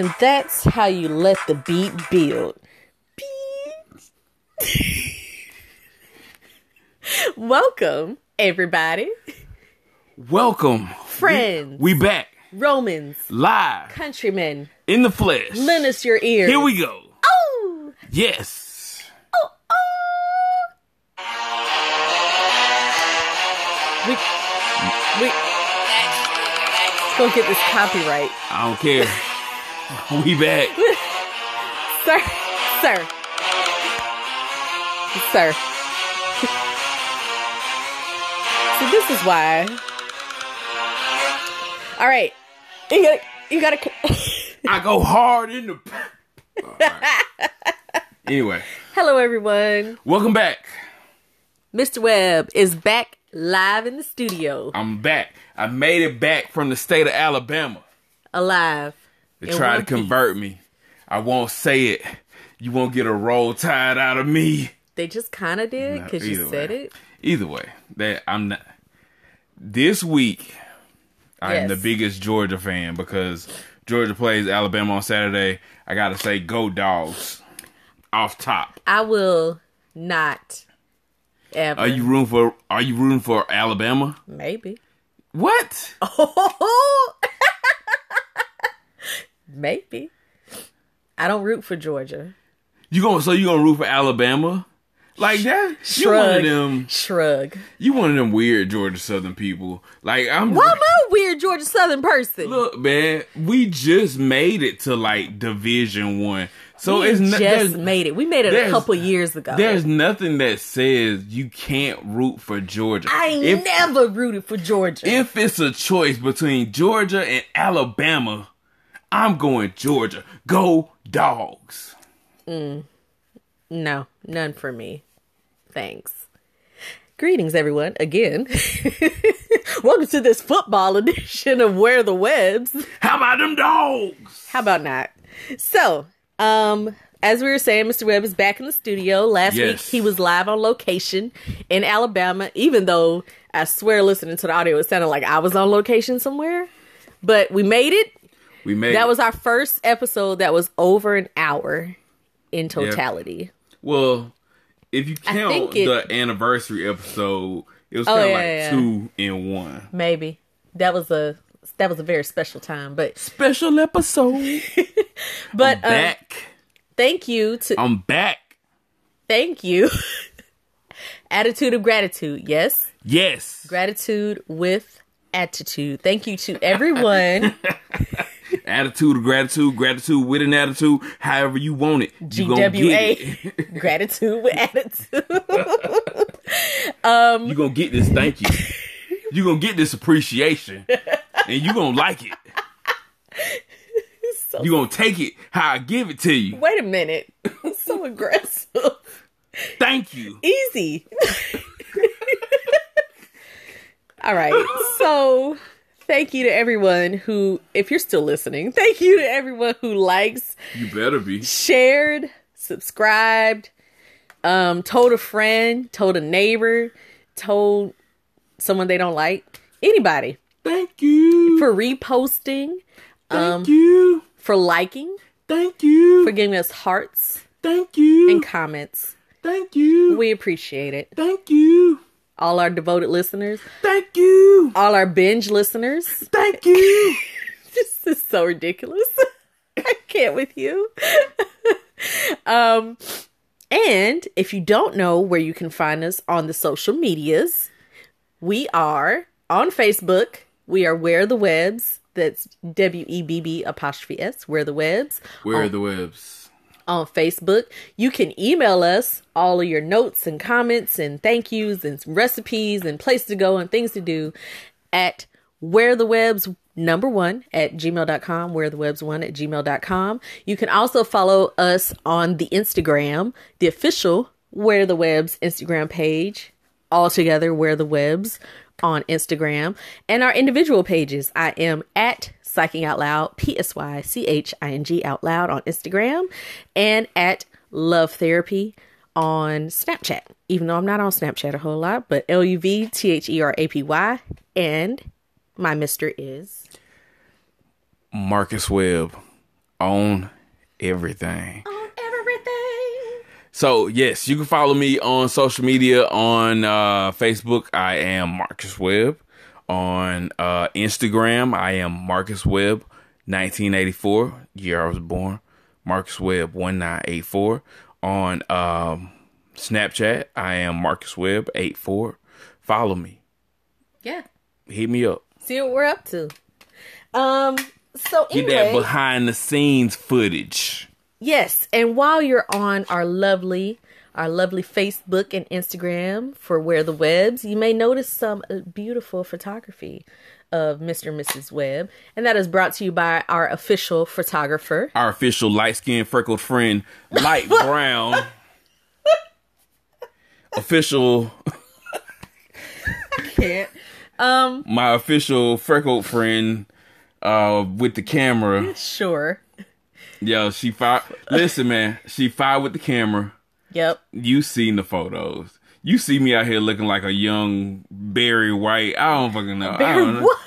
And that's how you let the beat build. Beat. Welcome, everybody. Welcome. Friends. We back. Romans. Live. Countrymen. In the flesh. Lend us your ears. Here we go. Oh! Yes. Oh, oh. We, we, let's go get this copyright. I don't care. we back. Sir, sir, sir. so this is why. All right, you gotta, you gotta. I go hard in the. Anyway, Hello, everyone. welcome back. Mr. Webb is back live in the studio, I'm back. I made it back from the state of Alabama. alive. They in tried to convert me. I won't say it. You won't get a roll tide out of me. They just kind of did because you Either said it. Either way, that I'm not. This week, I'm the biggest Georgia fan because Georgia plays Alabama on Saturday. I gotta say, go dogs! Off top. I will not ever. Are you rooting for? Are you rooting for Alabama? Maybe. What? Oh, maybe. I don't root for Georgia. You going? So you gonna root for Alabama? Like that? You one of them? Shrug. You one of them weird Georgia Southern people? Like I'm. Why am I a weird Georgia Southern person? Look, man, we just made it to like Division One, so we it's just not. there's- made it. We made it a couple years ago. There's nothing that says you can't root for Georgia. I if, never rooted for Georgia. if it's a choice between Georgia and Alabama, I'm going Georgia. Go dogs. no, none for me. Thanks. Greetings, everyone. Again, welcome to this football edition of Where the Webb's. How about them dogs? How about not? So, um, as we were saying, Mr. Webb is back in the studio. Last week he was live on location in Alabama, even though I swear listening to the audio it sounded like I was on location somewhere. But we made it. We made That was our first episode that was over an hour in totality. well. If you count it- the anniversary episode, it was Oh, kind of yeah, like yeah. two in one. Maybe. That was a that was a very special time. But Special episode. but um, back. thank you to I'm back. thank you. Attitude of gratitude, yes. Yes. Gratitude with attitude. Thank you to everyone. attitude of gratitude, gratitude with an attitude, however you want it. You gonna get GWA. it. Gratitude with attitude. Um, you gonna get this thank you. You're gonna get this appreciation. And you're gonna like it. So- You gonna take it how I give it to you. Wait a minute. so aggressive. Thank you. Easy. All right. So thank you to everyone who, if you're still listening, thank you to everyone who likes, You better be. shared, subscribed, um, told a friend, told a neighbor, told someone they don't like, anybody, Thank you. for reposting, Thank you. for liking, Thank you. for giving us hearts Thank you. and comments. Thank you. We appreciate it. Thank you. All our devoted listeners, Thank you. all our binge listeners. Thank you. this is so ridiculous. I can't with you. um, and if you don't know where you can find us on the social medias, we are on Facebook. We are Where the Webb's. That's W E B B apostrophe S. Where the Webb's Where are the webs? On Facebook. You can email us all of your notes and comments and thank yous and recipes and place to go and things to do at where the webs number one at gmail.com where the webs one at gmail.com you can also follow us on the instagram the official where the webs instagram page all together where the webs on instagram and our individual pages i am at psyching out loud p-s-y-c-h-i-n-g out loud on instagram and at luv therapy on snapchat even though i'm not on snapchat a whole lot but L U V T H E R A P Y. and my mister is Marcus Webb on everything. On everything. So yes, you can follow me on social media on uh, Facebook. I am Marcus Webb. On uh, Instagram, I am Marcus Webb, 1984 year I was born. Marcus Webb 1984. On um, Snapchat, I am Marcus Webb 84. Follow me. Yeah. Hit me up. See what we're up to. Um. So Get that behind the scenes footage. Yes, and while you're on our lovely our lovely Facebook and Instagram for Where the Webb's, you may notice some beautiful photography of Mr. and Mrs. Webb, and that is brought to you by our official photographer. Our official light skinned freckled friend, Lite Brown. official Can't. Um, my official freckled friend uh with the camera. sure. Yo, she fired listen man, she fired with the camera. Yep. You seen the photos. You see me out here looking like a young Barry White. I don't fucking know. Don't know. What?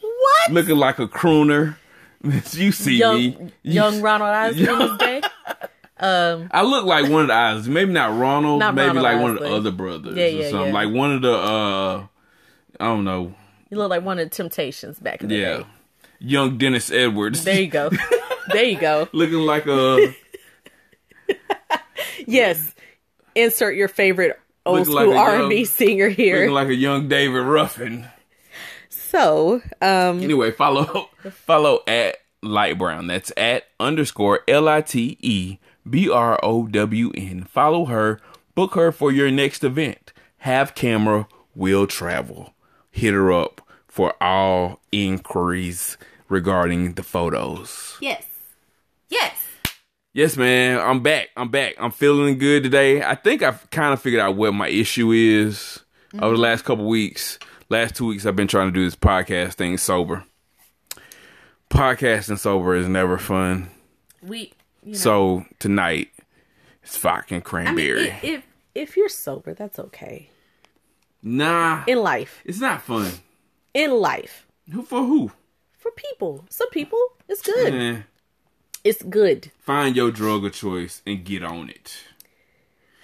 What? Looking like a crooner. You see young me. You- young Ronald Isley day. Um, I look like one of the Isleys. Maybe not Ronald. Not maybe Ronald like one of the other brothers Yeah, or yeah, something. yeah. Like one of the uh I don't know. you look like one of the Temptations back in the Yeah. day. Young Dennis Edwards. There you go. there you go. looking like a Yes. Insert your favorite old Looking like school a R and B young- singer here. looking like a young David Ruffin. so, um, Anyway, follow follow at Lite Brown. That's at underscore L I T E B R O W N. Follow her. Book her for your next event. Have camera will travel. Hit her up for all inquiries regarding the photos. yes, yes. Yes, man. I'm back. I'm back. I'm feeling good today. I think I've kind of figured out what my issue is over the last couple weeks. Last two weeks, I've been trying to do this podcast thing sober. Podcasting sober is never fun. We, you know, So tonight, it's fucking I mean, cranberry. i- if if you're sober, that's okay. nah, In life, it's not fun. in life, Who for who? for people, some people, it's good. Eh, It's good. find your drug of choice and get on it.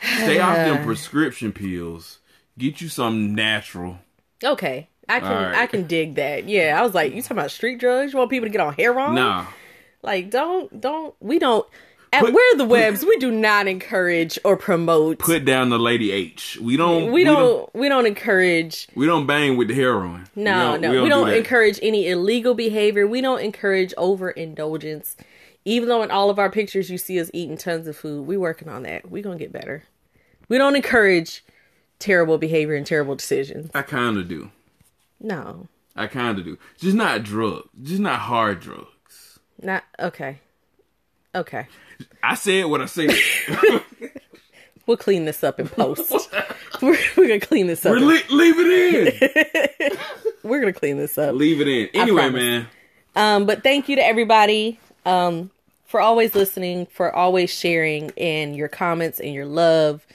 Stay off them prescription pills. Get you something natural. Okay, I can right. I can dig that. Yeah, I was like, you talking about street drugs? You want people to get on heroin? Nah. Like, don't don't we don't. At Put- Where the Webb's, we do not encourage or promote. put down the lady H. We don't. we don't we don't encourage We don't bang with the heroin. No, we no, don't, we don't, do encourage any illegal behavior. We don't encourage overindulgence. Even though in all of our pictures you see us eating tons of food, we're working on that. We gonna get better. We don't encourage terrible behavior and terrible decisions. I kind of do. No, I kind of do. Just not drugs. Just not hard drugs. not okay. Okay, I said what I said. we'll clean this up in post. we're, we're gonna clean this up. We're le- leave it in. we're gonna clean this up. leave it in. Anyway, man. Um, but thank you to everybody um, for always listening, for always sharing, and your comments and your love.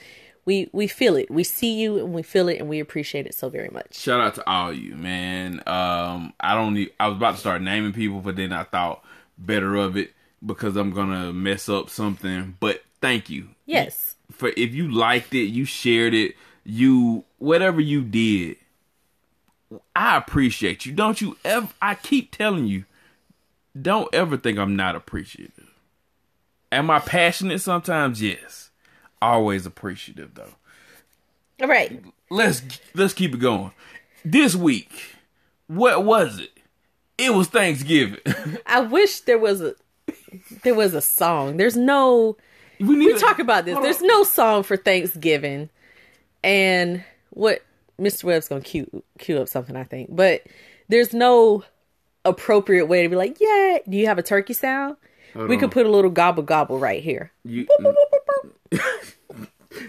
We we feel it. We see you and we feel it, and we appreciate it so very much. Shout out to all you, man. Um, I don't need. I was about to start naming people, but then I thought better of it because I'm gonna mess up something. But thank you. Yes, for if you liked it, you shared it, you whatever you did, I appreciate you. Don't you ever I keep telling you, don't ever think I'm not appreciative. Am I passionate sometimes? Yes. Always appreciative though. all right. Let's let's keep it going. This week, what was it? It was Thanksgiving. I wish there was a there was a song. There's no. we need We to- talk about this. There's on. no song for Thanksgiving, and what Mr. Webb's gonna cue cue up something I think, but there's no appropriate way to be like, yeah. Do you have a turkey sound? Hold we on. could put a little gobble gobble right here. You-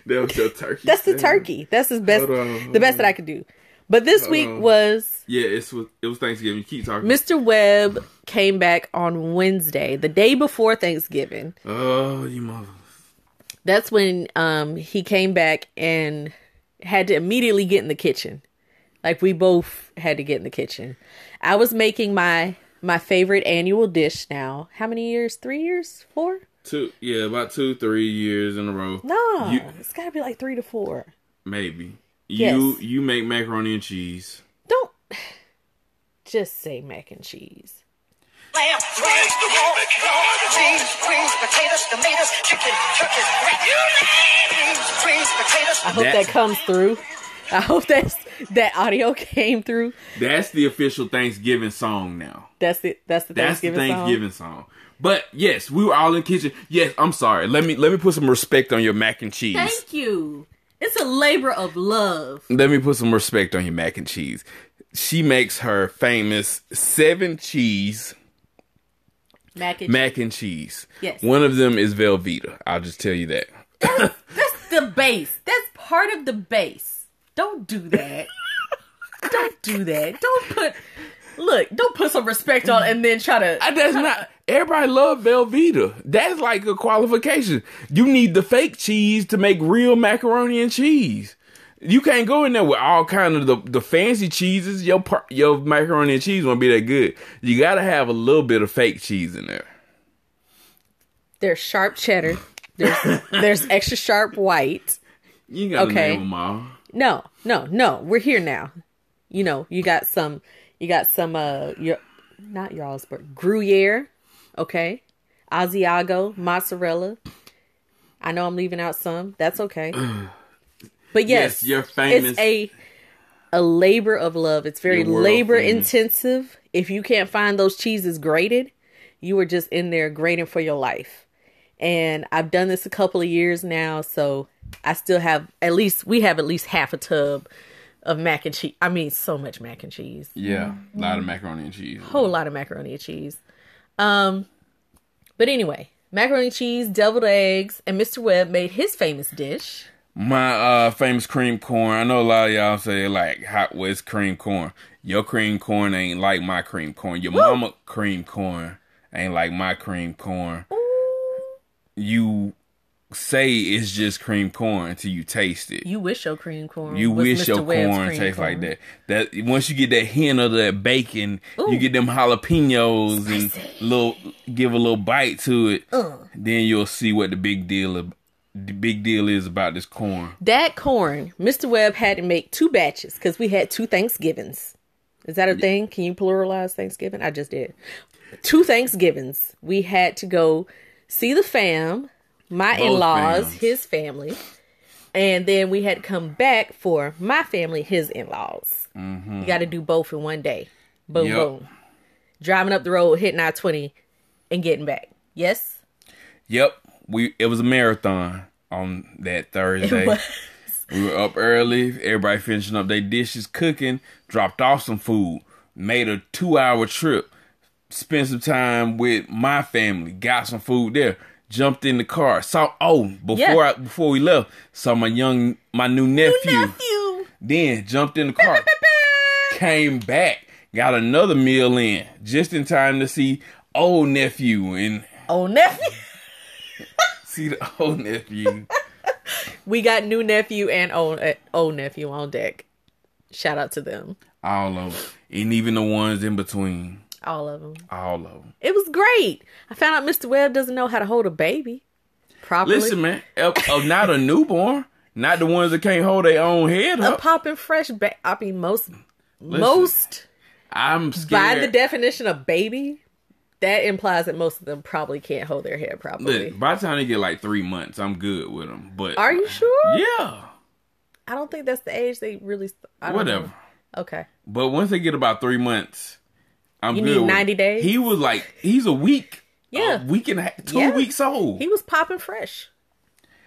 that was your turkey. That's the turkey. That's his best, Hold on, the best that I could do. But this week on. was Yeah, it's was it was Thanksgiving. Keep talking. Mr. Webb came back on Wednesday, the day before Thanksgiving. Oh, you mother. That's when um he came back and had to immediately get in the kitchen. Like we both had to get in the kitchen. I was making my my favorite annual dish now. How many years? Three years? Four? Two, yeah, about two, three years in a row. No, You- it's got to be like three to four. Maybe Yes. you you make macaroni and cheese. Don't just say mac and cheese. Lamb, ribs, pork, beans, greens, potatoes, tomatoes, chicken, turkeys, rat, you name it. Beans, greens, potatoes. I hope that, That- comes through. I hope that's that audio came through. That's the official Thanksgiving song now. That's it. That's the That's Thanksgiving, the Thanksgiving song. But yes, we were all in the kitchen. Yes, I'm sorry. Let me let me put some respect on your mac and cheese. Thank you. It's a labor of love. Let me put some respect on your mac and cheese. She makes her famous seven cheese Mac and mac and cheese. Yes. One of them is Velveeta. I'll just tell you that. That's the base. That's part of the base. Don't do that. don't do that. Don't put. Look, don't put some respect on and then try to. Uh, That's not everybody love Velveeta. That's like a qualification. You need the fake cheese to make real macaroni and cheese. You can't go in there with all kind of the, the fancy cheeses. Your par- your macaroni and cheese won't be that good. You got to have a little bit of fake cheese in there. There's sharp cheddar. There's there's extra sharp white. You got to Okay. name them all. No, no, no. We're here now. You know, you got some. You got some. Uh, your not but Gruyere. Okay, Asiago mozzarella. I know I'm leaving out some. That's okay. But yes, Yes, you're famous. It's a a labor of love. It's very labor famous. intensive. If you can't find those cheeses grated, you are just in there grating for your life. And I've done this a couple of years now, so I still have at least we have at least half a tub of mac and cheese. I mean, so much mac and cheese. Yeah, a lot of macaroni and cheese. Whole lot of macaroni and cheese. Um, but anyway, macaroni and cheese, deviled eggs, and Mr. Webb made his famous dish. My uh famous cream corn. I know a lot of y'all say like hot west cream corn. Your cream corn ain't like my cream corn. Your mama cream corn ain't like my cream corn. You say it's just cream corn until you taste it. You wish your cream corn. You wish Mr. your Webb's corn tastes like that. That once you get that hint of that bacon, you get them jalapenos and little give a little bite to it. Then you'll see what the big deal of, the big deal is about this corn. That corn, Mr. Webb had to make two batches because we had two Thanksgivings. Is that a thing? Can you pluralize Thanksgiving? I just did. Two Thanksgivings. We had to go see the fam, my in laws, his family, and then we had come back for my family, his in laws. Mm-hmm. You got to do both in one day. Boom, Yep. boom. Driving up the road, hitting I 20, and getting back. Yes? Yep, we it was a marathon on that Thursday. We were up early, everybody finishing up their dishes, cooking, dropped off some food, made a two hour trip, spent some time with my family, got some food there, jumped in the car, saw oh, before Yeah. I, before we left, saw my young my new nephew. Nephew. Then jumped in the car, came back, got another meal in, just in time to see old nephew and Oh, nephew. see the old nephew. We got new nephew and old uh, old nephew on deck. Shout out to them, All of them. And even the ones in between. All of them. All of them. It was great. I found out Mr. Webb doesn't know how to hold a baby properly. Listen, man. Not a newborn. Not the ones that can't hold their own head up. a popping fresh ba- I mean, most most I'm scared. by the definition of baby, that implies that most of them probably can't hold their head properly. Look, by the time they get like three months, I'm good with them. But Are you sure? Yeah. I don't think that's the age they really. Whatever. know. Okay. But once they get about three months, I'm You good. need 90 days? He was like, he's a week. Yeah. A week and a half, two Yeah. weeks old. He was popping fresh.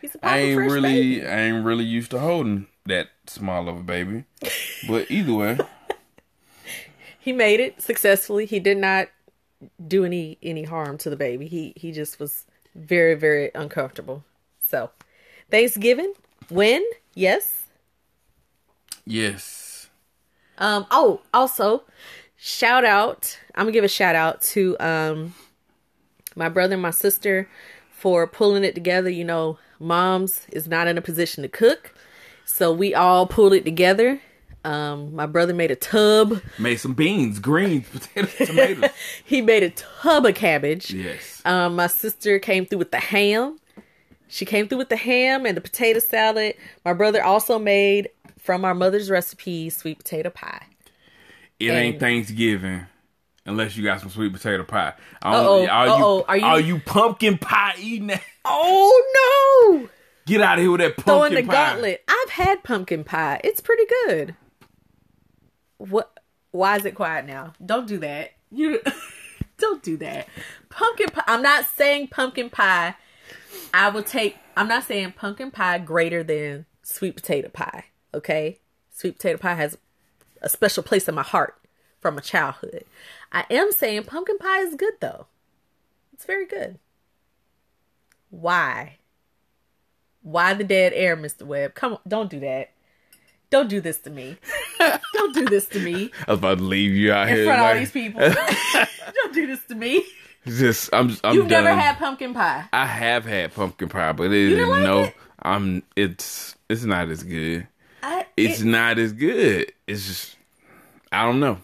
He's a popping I ain't fresh really, baby. I ain't really used to holding that small of a baby. but either way, he made it successfully. He did not do any any harm to the baby. He he just was very very uncomfortable. So, Thanksgiving when? Yes. yes. Um oh, also shout out. I'm going to give a shout out to um my brother and my sister for pulling it together. You know, moms is not in a position to cook. So we all pulled it together. Um, my brother made a tub. Made some beans, greens, potatoes, tomatoes. He made a tub of cabbage. yes. Um, my sister came through with the ham. She came through with the ham and the potato salad. My brother also made from our mother's recipe sweet potato pie. It ain't Thanksgiving unless you got some sweet potato pie. Uh-oh, don't- Are you, are you- are you pumpkin pie eating that? Oh no! Get out of here with that pumpkin pie. Throwing the pie. gauntlet. I've had pumpkin pie. It's pretty good. What? Why is it quiet now? Don't do that. You don't do that. Pumpkin pie. I'm not saying pumpkin pie. I will take. I'm not saying pumpkin pie greater than sweet potato pie. Okay, sweet potato pie has a special place in my heart from my childhood. I am saying pumpkin pie is good though. It's very good. Why? Why the dead air, Mr. Webb? Come on, don't do that. Don't do this to me. don't do this to me I was about to leave you out in here. front of all these people. don't do this to me. Just, I'm, I'm You've done. never had pumpkin pie. I have had pumpkin pie, but it is like no. it? I'm. It's. It's not as good. I, It's it- not as good. It's just. I don't know.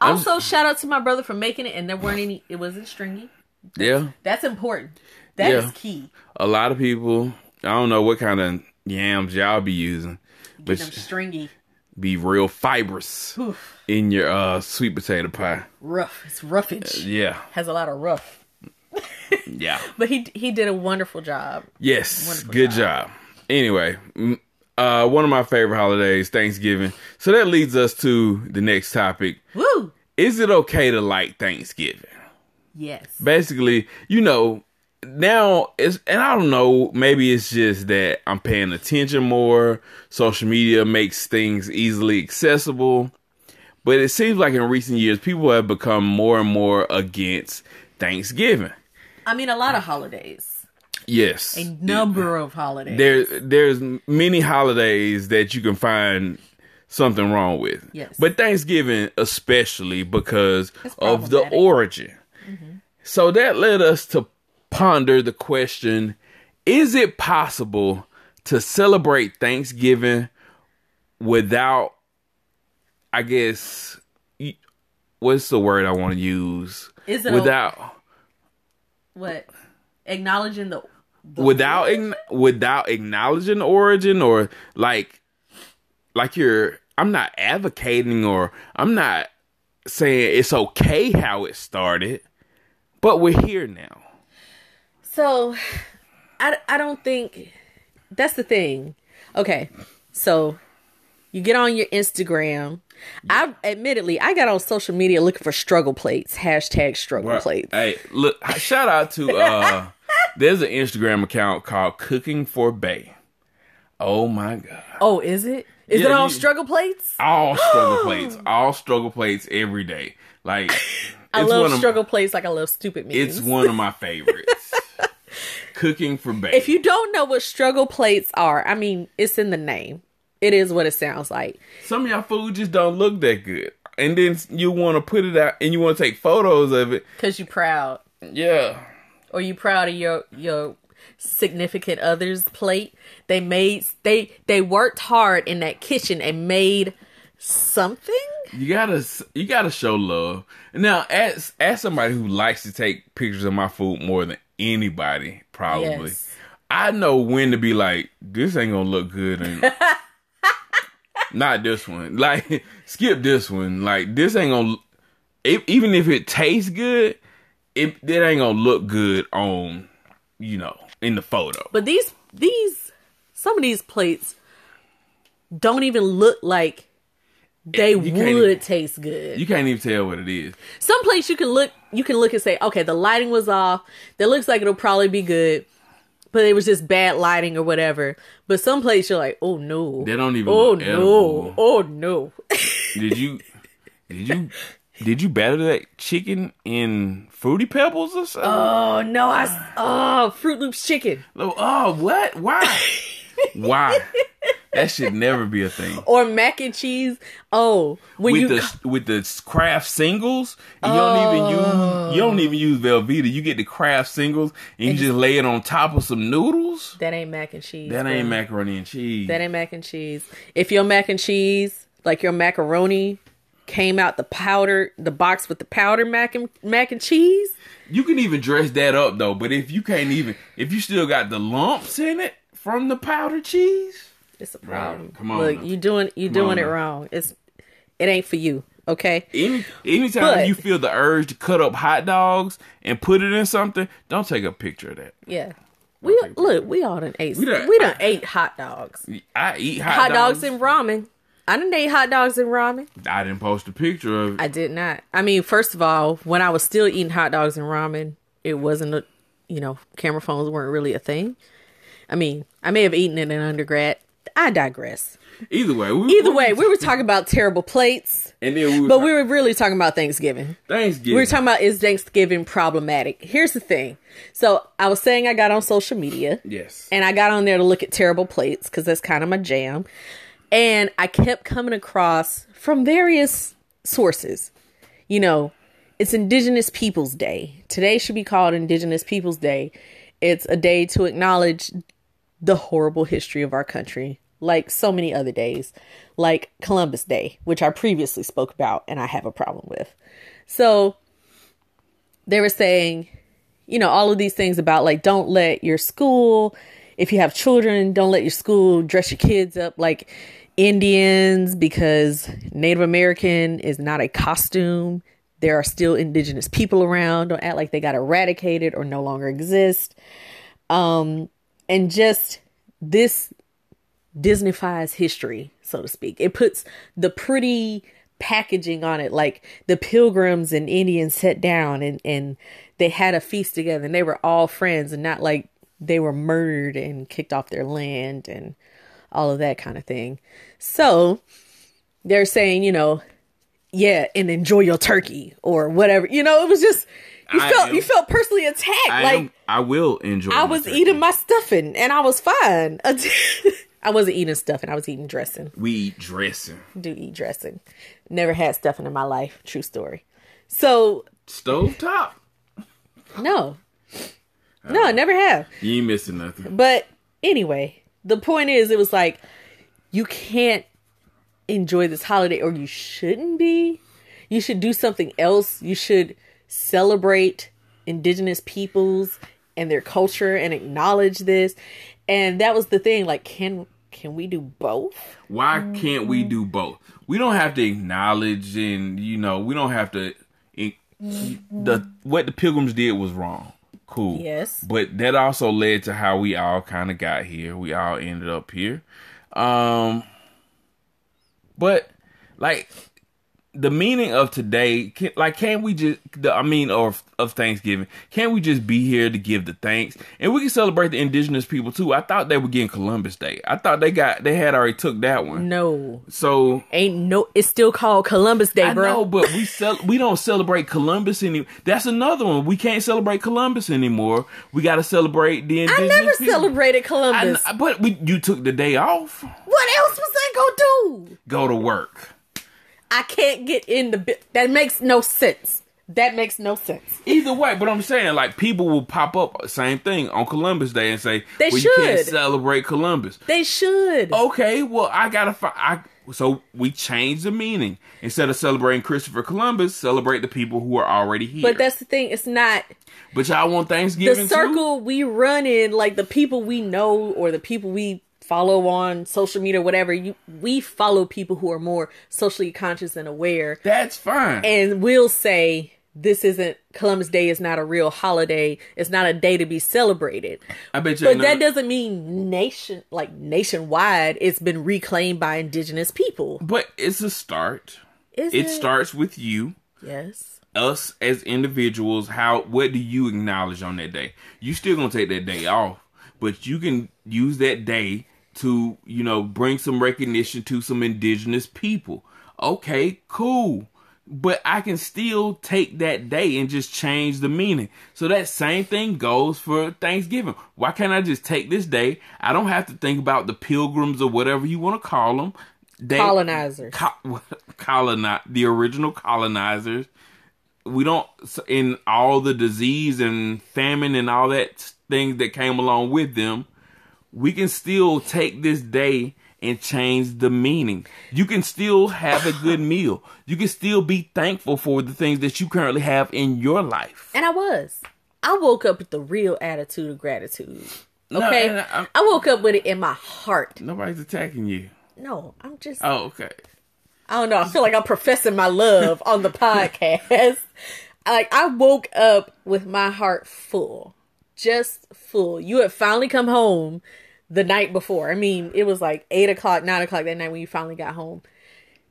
also shout out to my brother for making it, and there weren't any. It wasn't stringy. Yeah. That's important. That is Yeah. key. A lot of people. I don't know what kind of yams y'all be using, but Them stringy, be real fibrous Oof. in your uh sweet potato pie. rough. It's roughage. Yeah. Has a lot of rough. Yeah. But he he did a wonderful job. Yes, Wonderful good job. job. Anyway, m- uh, one of my favorite holidays, Thanksgiving. So that leads us to the next topic. Woo! Is it okay to like Thanksgiving? Yes. Basically, you know, now it's and I don't know, maybe it's just that I'm paying attention more. Social media makes things easily accessible. But it seems like in recent years people have become more and more against Thanksgiving. I mean, a lot of holidays. Yes. A number of holidays. there there's many holidays that you can find something wrong with. Yes. But Thanksgiving especially because of the origin. Mm-hmm. So that led us to ponder the question, is it possible to celebrate Thanksgiving without I guess what's the word I want to use? Is it without what? Acknowledging the. Without ign- without acknowledging origin or like like you're I'm not advocating or I'm not saying it's okay how it started, but we're here now. So, I, I don't think that's the thing. Okay, so you get on your Instagram. I admittedly I got on social media looking for struggle plates. Hashtag struggle plates. Hey, look! Shout out to uh, there's an Instagram account called Cooking for Bae. Oh my god! Oh, is it? Is Yeah, it all you- struggle plates? All struggle plates, all struggle plates every day. Like I love struggle plates like I love stupid memes. It's one of my favorites. Cooking for Bae. if you don't know what struggle plates are, I mean, it's in the name. It is what it sounds like. some of y'all food just don't look that good. And then you want to put it out and you want to take photos of it. Cause you're proud. Yeah. Or you proud of your your significant other's plate they made they they worked hard in that kitchen and made something You gotta you gotta show love. Now, as as somebody who likes to take pictures of my food more than anybody, probably, Yes. I know when to be like, this ain't gonna look good, and not this one. Like, skip this one. Like, this ain't gonna. If, even if it tastes good, it it ain't gonna look good on, you know, in the photo. but these these some of these plates don't even look like they would even- taste good. You can't even tell what it is. some plates you can look you can look and say okay the lighting was off. That looks like it'll probably be good but it was just bad lighting or whatever. But some plates you're like oh no. They don't even oh no. oh no. Did you did you did you batter that chicken in fruity pebbles or something? Oh no! I oh Froot Loops chicken oh, oh, what? Why? Why? That should never be a thing. or mac and cheese. Oh, when With you the with the Kraft Singles, and you don't even use oh. you don't even use Velveeta. You get the Kraft Singles and you just lay it on top of some noodles. that ain't mac and cheese. That ain't macaroni and cheese. That ain't mac and cheese. If your mac and cheese like your macaroni came out the powder, the box with the powder mac and mac and cheese. You can even dress that up though, but if you can't even, if you still got the lumps in it from the powdered cheese, It's a problem. come on Look, now. you doing you Come doing it now. wrong. It's it ain't for you. Okay. any anytime But- you feel the urge to cut up hot dogs and put it in something, don't take a picture of that. Yeah. We look. We all done ate. We We done- done, ate hot dogs. I eat hot, Hot dogs. dogs and ramen. I didn't eat hot dogs and ramen. I didn't post a picture of it. I did not. I mean, first of all, when I was still eating hot dogs and ramen, it wasn't a, you know, camera phones weren't really a thing. I mean, I may have eaten it in undergrad. I digress. Either way, we, Either way, we were talking about terrible plates, and then we were, but we were really talking about Thanksgiving. Thanksgiving. We were talking about is Thanksgiving problematic? Here's the thing. So I was saying I got on social media. yes, and I got on there to look at terrible plates because that's kind of my jam. And I kept coming across from various sources, you know, it's Indigenous Peoples Day. Today should be called Indigenous Peoples Day. It's a day to acknowledge the horrible history of our country, like so many other days, like Columbus Day, which I previously spoke about and I have a problem with. So they were saying, you know, all of these things about like don't let your school, if you have children, don't let your school dress your kids up like Indians because Native American is not a costume. There are still indigenous people around. Don't act like they got eradicated or no longer exist. Um, and just this Disneyfies history, so to speak. It puts the pretty packaging on it, like the pilgrims and Indians sat down and, and they had a feast together and they were all friends and not like they were murdered and kicked off their land and all of that kind of thing. So they're saying, you know, yeah, and enjoy your turkey or whatever. You know, it was just you I felt am- you felt personally attacked. I like am, I will enjoy. I was turkey. eating my stuffing and I was fine. I wasn't eating stuffing. I was eating dressing. We eat dressing, Do eat dressing. Never had stuffing in my life. True story. So stove top. no, no, I never have. You ain't missing nothing. But anyway, the point is, it was like you can't enjoy this holiday, or you shouldn't be. You should do something else. You should celebrate indigenous peoples and their culture and acknowledge this. And that was the thing. Like, can can we do both? Why can't we do both? We don't have to acknowledge, and you know, we don't have to. It, the what the pilgrims did was wrong. Cool. Yes. But that also led to how we all kind of got here. We all ended up here. Um. But like the meaning of today, can, like, can't we just? The, I mean, of of Thanksgiving, can't we just be here to give the thanks, and we can celebrate the indigenous people too? I thought they were getting Columbus Day. I thought they got they had already took that one. No, So ain't no. It's still called Columbus Day, I bro. know, but we cel- we don't celebrate Columbus anymore. That's another one. We can't celebrate Columbus anymore. We got to celebrate the indigenous I never people. celebrated Columbus. kn- but we, you took the day off. what else was I gonna do? Go to work. I can't get in the. bi- That makes no sense. That makes no sense. Either way, but I'm saying like people will pop up same thing on Columbus Day and say, They well, you can't should. celebrate Columbus." They should. Okay, well I gotta. Fi- I so we change the meaning instead of celebrating Christopher Columbus, celebrate the people who are already here. But that's the thing. It's not but y'all want the Thanksgiving too? circle we run in. Like the people we know or the people we follow on social media, whatever. You we follow people who are more socially conscious and aware, That's fine. and we'll say this isn't Columbus Day. is not a real holiday. It's not a day to be celebrated. I bet you. But that doesn't mean nation like nationwide. It's been reclaimed by indigenous people. But it's a start. Is It starts with you, Yes. us as individuals. How what do you acknowledge on that day? You still gonna take that day off, but you can use that day to you know bring some recognition to some indigenous people. Okay, cool. But I can still take that day and just change the meaning. So that same thing goes for Thanksgiving. Why can't I just take this day? I don't have to think about the pilgrims or whatever you want to call them. They, Colonizers. co- colonize the original colonizers. We don't in all the disease and famine and all that things that came along with them. We can still take this day and change the meaning. You can still have a good meal. You can still be thankful for the things that you currently have in your life. And I was. I woke up with the real attitude of gratitude. Okay? and I- I woke up with it in my heart. Nobody's attacking you. No, I'm just Oh, okay. I don't know. I feel like I'm professing my love on the podcast. Like I woke up with my heart full, just full. You had finally come home the night before. I mean, it was like eight o'clock, nine o'clock that night when you finally got home,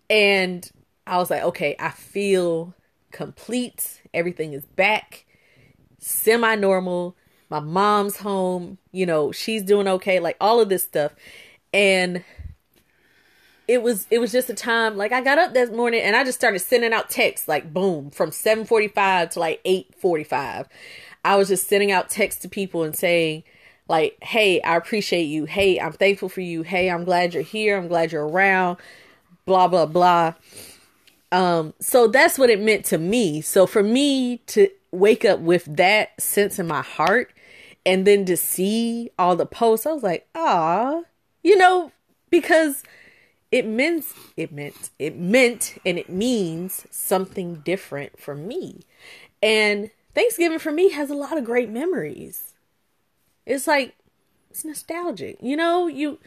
and I was like, okay, I feel complete. Everything is back, semi normal. My mom's home. You know, she's doing okay. Like all of this stuff, and it was it was just a time like I got up that morning and I just started sending out texts like boom from 7:45 to like 8:45. I was just sending out texts to people and saying like, "Hey, I appreciate you. Hey, I'm thankful for you. Hey, I'm glad you're here. I'm glad you're around." blah blah blah. Um so that's what it meant to me. So for me to wake up with that sense in my heart and then to see all the posts, I was like, "Ah." You know, because it meant it meant it meant and it means something different for me and thanksgiving for me has a lot of great memories it's like it's nostalgic you know you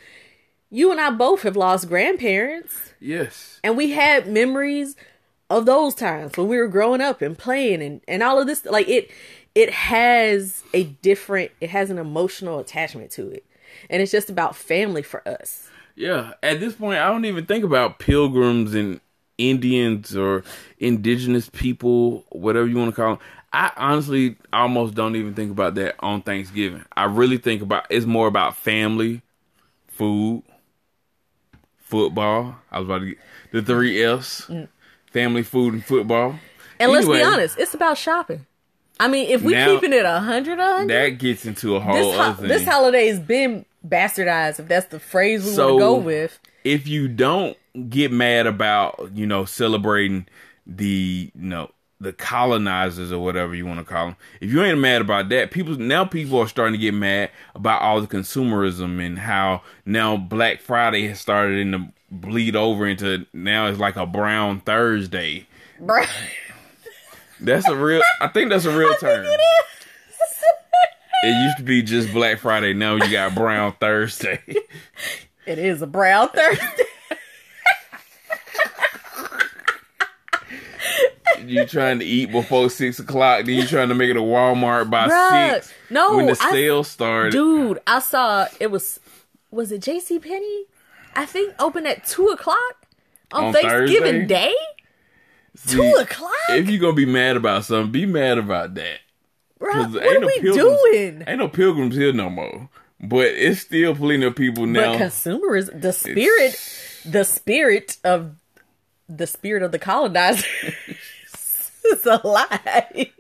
you and i both have lost grandparents Yes. and we had memories of those times when we were growing up and playing and, and all of this like it it has a different it has an emotional attachment to it and it's just about family for us Yeah. At this point, I don't even think about pilgrims and Indians or indigenous people, whatever you want to call them. I honestly almost don't even think about that on Thanksgiving. I really think about it's more about family, food, football. I was about to get the three F's: mm. family, food, and football. And let's be honest, it's about shopping. I mean, if we keeping it a hundred, a hundred, That gets into a whole this, ho- other thing. this holiday's been bastardized. If that's the phrase we So- want to go with, if you don't get mad about you know celebrating the you know the colonizers or whatever you want to call them if you ain't mad about that people now people are starting to get mad about all the consumerism and how now black friday has started in to bleed over into now it's like a brown thursday. Bruh. that's a real i think that's a real term. it it used to be just black friday now you got brown thursday. It is a brown Thursday. You trying to eat before six o'clock, then you trying to make it a Walmart by Bruh, six. no, when the I- sale started. Dude, I saw it was was it J.C. Penney? I think open at two o'clock on, On Thanksgiving Thursday? Day. See, Two o'clock, If you're gonna be mad about something, be mad about that. bro. What are we pilgrims, doing? Ain't no pilgrims here no more. But it's still plenty of people now. But consumerism, the spirit, the spirit of the spirit of the colonizer is alive.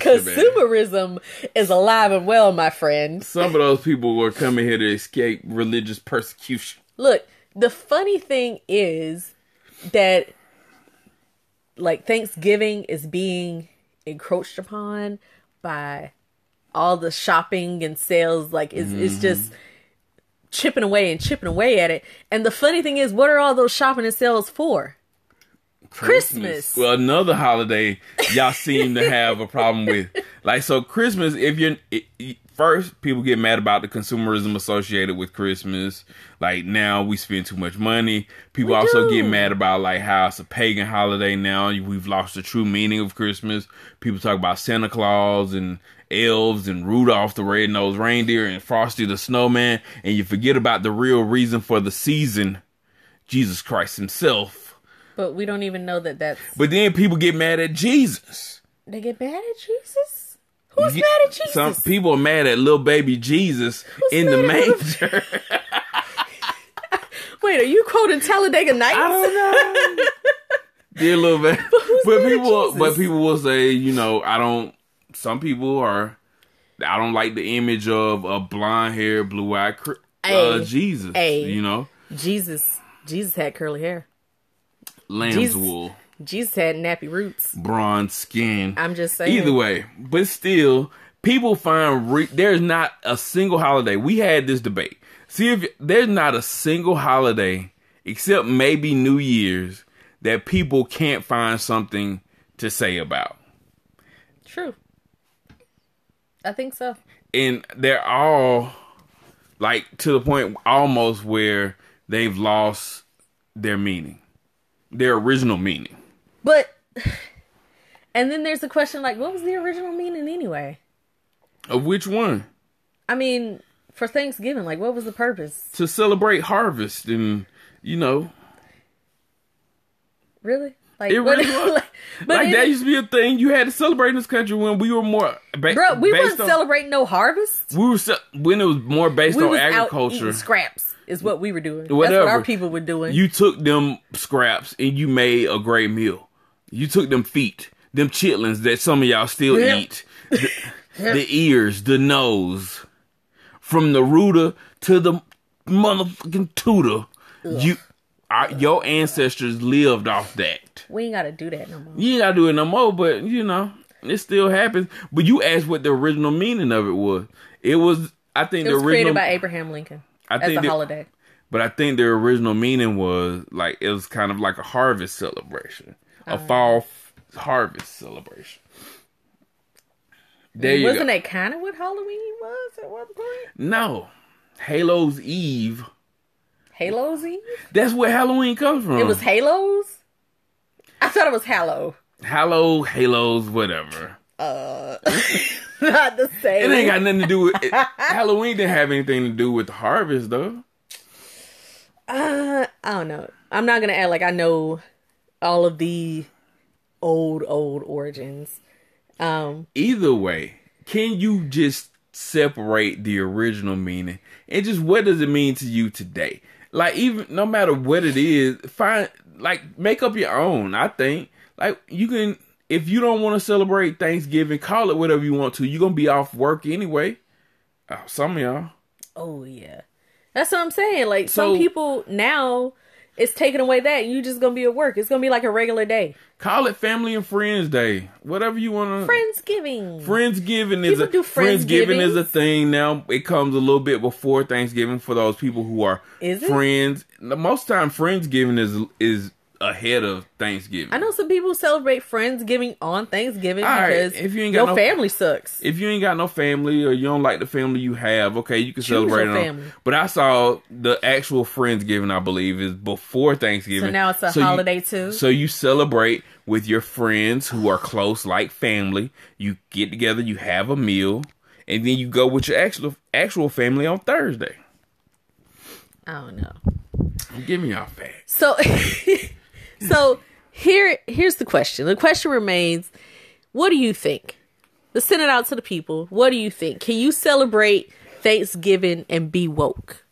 Consumerism is alive and well, my friend. Some of those people were coming here to escape religious persecution. Look, the funny thing is that like Thanksgiving is being encroached upon by all the shopping and sales like it's it's mm-hmm. just chipping away and chipping away at it. And the funny thing is what are all those shopping and sales for? Christmas. Well, another holiday y'all seem to have a problem with. Like, so Christmas, if you're it- first, people get mad about the consumerism associated with Christmas. Like now, we spend too much money. People We also do. get mad about like how it's a pagan holiday now. We've lost the true meaning of Christmas. People talk about Santa Claus and elves and Rudolph the red-nosed reindeer and Frosty the snowman, and you forget about the real reason for the season, Jesus Christ Himself. But we don't even know that that's But then people get mad at Jesus. they get mad at Jesus? Who's You mad at Jesus? Some people are mad at little baby Jesus in the manger. Wait, are you quoting Talladega Nights? I don't know. Dear little baby. who's But at people, but people will say, you know, I don't. Some people are. I don't like the image of a blonde hair, blue eyed uh, Jesus. Hey. You know, Jesus Jesus had curly hair. Lamb's Jesus. wool, Jesus had nappy roots. bronze skin. I'm just saying. Either way, but still, people find re- there's not a single holiday. We had this debate. See if there's not a single holiday except maybe New Year's that people can't find something to say about. True. I think so. And they're all like to the point almost where they've lost their meaning. Their original meaning. But and then there's the question like what was the original meaning anyway? Of which one? I mean, for Thanksgiving, like what was the purpose? To celebrate harvest and you know, Really? Like It what- really like, but like it- that used to be a thing you had to celebrate in this country when we were more ba- bro, we weren't on- celebrating no harvest. We were when it was more based We on agriculture. scraps is what we were doing. That's Whatever. what our people were doing. You took them scraps and you made a great meal. You took them feet, them chitlins that some of y'all still Yep. eat, the, the ears, the nose, from the rooter to the motherfucking tutor. You, our, your ancestors lived off that. we ain't gotta do that no more. You ain't gotta do it no more, but you know it still happens. But you asked what the original meaning of it was. It was, I think, It the original. created by Abraham Lincoln I as think a that- holiday. But I think their original meaning was like it was kind of like a harvest celebration, a oh. fall f- harvest celebration. There you Wasn't go. that kind of what Halloween was at one point? No, Halo's Eve. Halos Eve? That's where Halloween comes from. It was Halos? I thought it was Hallow. Halo, Halos, whatever. Uh. Not the same. It ain't got nothing to do with it. Halloween. Didn't have anything to do with the harvest, though. Uh, I don't know. I'm not gonna act like I know all of the old, old origins. Um, Either way, can you just separate the original meaning and just what does it mean to you today? Like even no matter what it is, find like make up your own. I think like you can if you don't want to celebrate Thanksgiving, call it whatever you want to. You're gonna be off work anyway. Oh, some of y'all. oh yeah, that's what I'm saying. Like So- some people now, it's taking away that you just gonna be at work. It's gonna be like a regular day. Call it Family and Friends Day. Whatever you want to. Friendsgiving. Friendsgiving is People a do Friendsgiving is a thing now. It comes a little bit before Thanksgiving for those people who are Is friends. The Most time, Friendsgiving is is ahead of Thanksgiving. I know some people celebrate Friendsgiving on Thanksgiving All right, because if you ain't got your no- family sucks. If you ain't got no family or you don't like the family you have, okay, you can Choose celebrate it. on- But I saw the actual Friendsgiving, I believe, is before Thanksgiving. So now it's a you- holiday too? So you celebrate with your friends who are close, like family. You get together, you have a meal, and then you go with your actual actual family on Thursday. I don't know. Give me your facts. So, so here, here's the question. The question remains: What do you think? Let's send it out to the people. What do you think? Can you celebrate Thanksgiving and be woke?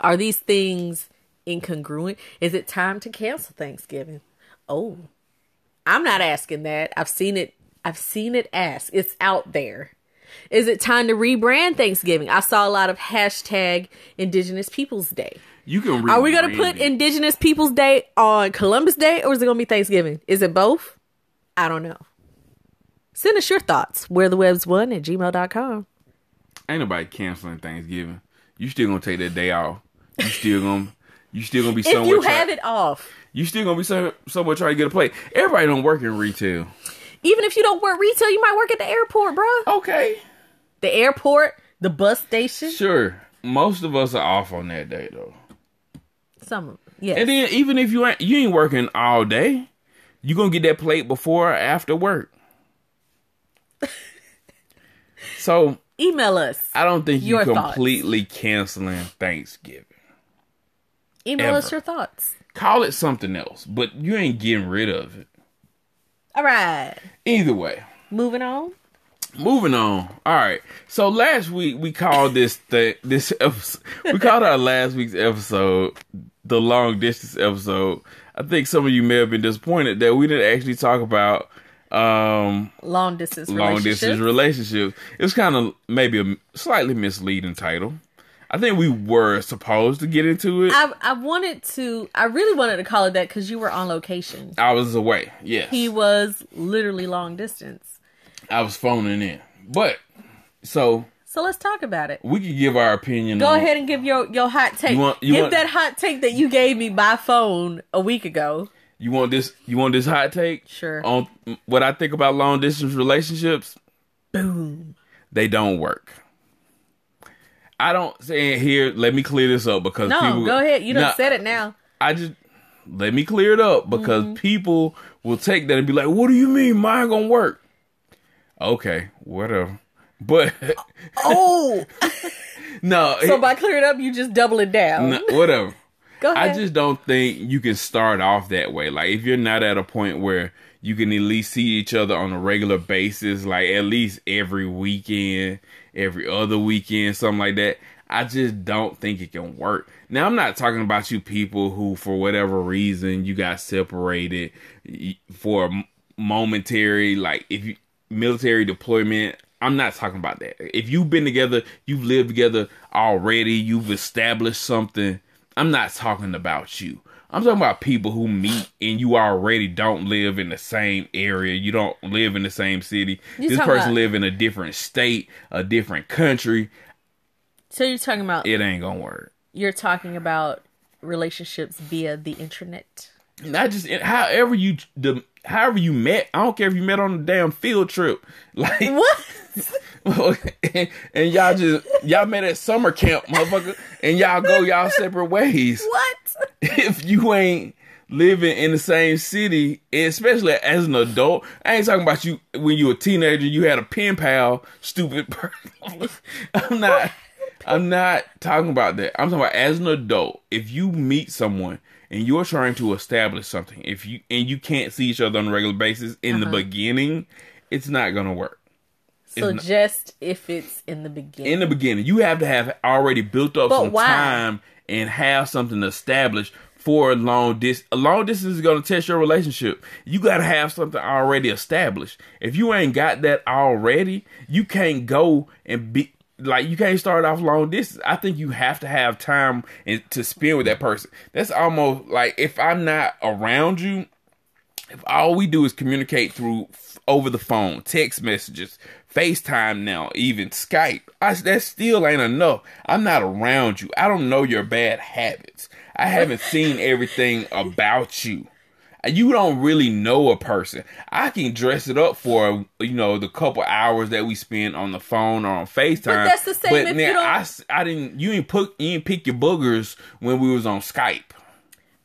Are these things incongruent? Is it time to cancel Thanksgiving? Oh, I'm not asking that. I've seen it. I've seen it asked. It's out there. Is it time to rebrand Thanksgiving? I saw a lot of hashtag Indigenous Peoples Day. You can. Are we gonna put. Indigenous Peoples Day on Columbus Day or is it gonna be Thanksgiving? Is it both? I don't know. Send us your thoughts. Where the Webbs one at gmail.com. Ain't nobody canceling Thanksgiving. You still gonna take that day off. You still gonna. You still gonna be If somewhere. you try- have it off, You still gonna be some, somewhere trying to get a plate. Everybody don't work in retail. even if you don't work retail, you might work at the airport, bro. Okay. The airport, the bus station. Sure. Most of us are off on that day though. Some of yes. And then even if you ain't you ain't working all day, you gonna get that plate before or after work. so Email us. I don't think you Your thoughts. completely canceling Thanksgiving. Email us your thoughts. Call it something else, but you ain't getting rid of it. All right. Either way. Moving on. Moving on. All right. So last week we called this th- this episode, we called our last week's episode the long distance episode. I think some of you may have been disappointed that we didn't actually talk about um Long distance long relationships. distance relationships. It was kind of maybe a slightly misleading title. I think we were supposed to get into it. I, I, I wanted to, I really wanted to call it that because you were on location. I was away. Yes. He was literally long distance. I was phoning in. But so So let's talk about it. We could give our opinion. Go on, ahead and give your your hot take. You want- you give want- that hot take that you gave me by phone a week ago. You want this? You want this hot take? Sure. On what I think about long distance relationships, Boom. they don't work. I don't say it here. Let me clear this up because No, people, go ahead. You done Nah, said it now. I just let me clear it up because Mm-hmm. people will take that and be like, "What do you mean mine gonna work?" Okay, whatever. But Oh, no, so it- by clearing up, you just double it down. no, whatever. Go I just don't think you can start off that way. Like if you're not at a point where you can at least see each other on a regular basis, like at least every weekend, every other weekend, something like that. I just don't think it can work. Now I'm not talking about you people who, for whatever reason, you got separated for a momentary, like if you military deployment. I'm not talking about that. If you've been together, you've lived together already, you've established something. I'm not talking about you. I'm talking about people who meet and you already don't live in the same area. You don't live in the same city. You this person about- live in a different state, a different country. so you're talking about It ain't gonna work. you're talking about relationships via the internet. Not just however you the however you met. I don't care if you met on a damn field trip. Like What? and, and y'all just y'all met at summer camp, motherfucker, and y'all go y'all separate ways. What? if you ain't living in the same city, especially as an adult, I ain't talking about you when you were a teenager, you had a pen pal, stupid person. I'm not I'm not talking about that. I'm talking about as an adult, if you meet someone and you're trying to establish something, if you and you can't see each other on a regular basis in the uh-huh. beginning, it's not gonna work. So not- just if it's in the beginning. in the beginning, you have to have already built up But some why? time and have something established for a long distance. A long distance is going to test your relationship. You got to have something already established. If you ain't got that already, you can't go and be like you can't start off long distance. I think you have to have time to spend with that person. That's almost like if I'm not around you, if all we do is communicate through over the phone, text messages, FaceTime now, even Skype, I, that still ain't enough. I'm not around you. I don't know your bad habits. I haven't seen everything about you. You don't really know a person. I can dress it up for you know the couple hours that we spend on the phone or on FaceTime. But that's the same if now I, I didn't. You ain't put. You ain't pick your boogers when we was on Skype.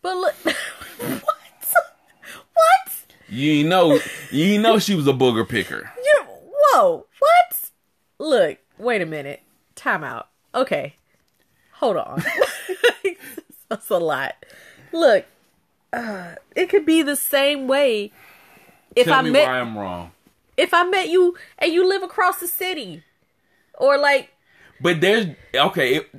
But look, what? What? You know. You know she was a booger picker. You whoa? What? Look, wait a minute. Time out. Okay, hold on. That's a lot. Look, uh, it could be the same way if Tell I me met why I'm wrong. if I met you and you live across the city, or like, But there's okay. It,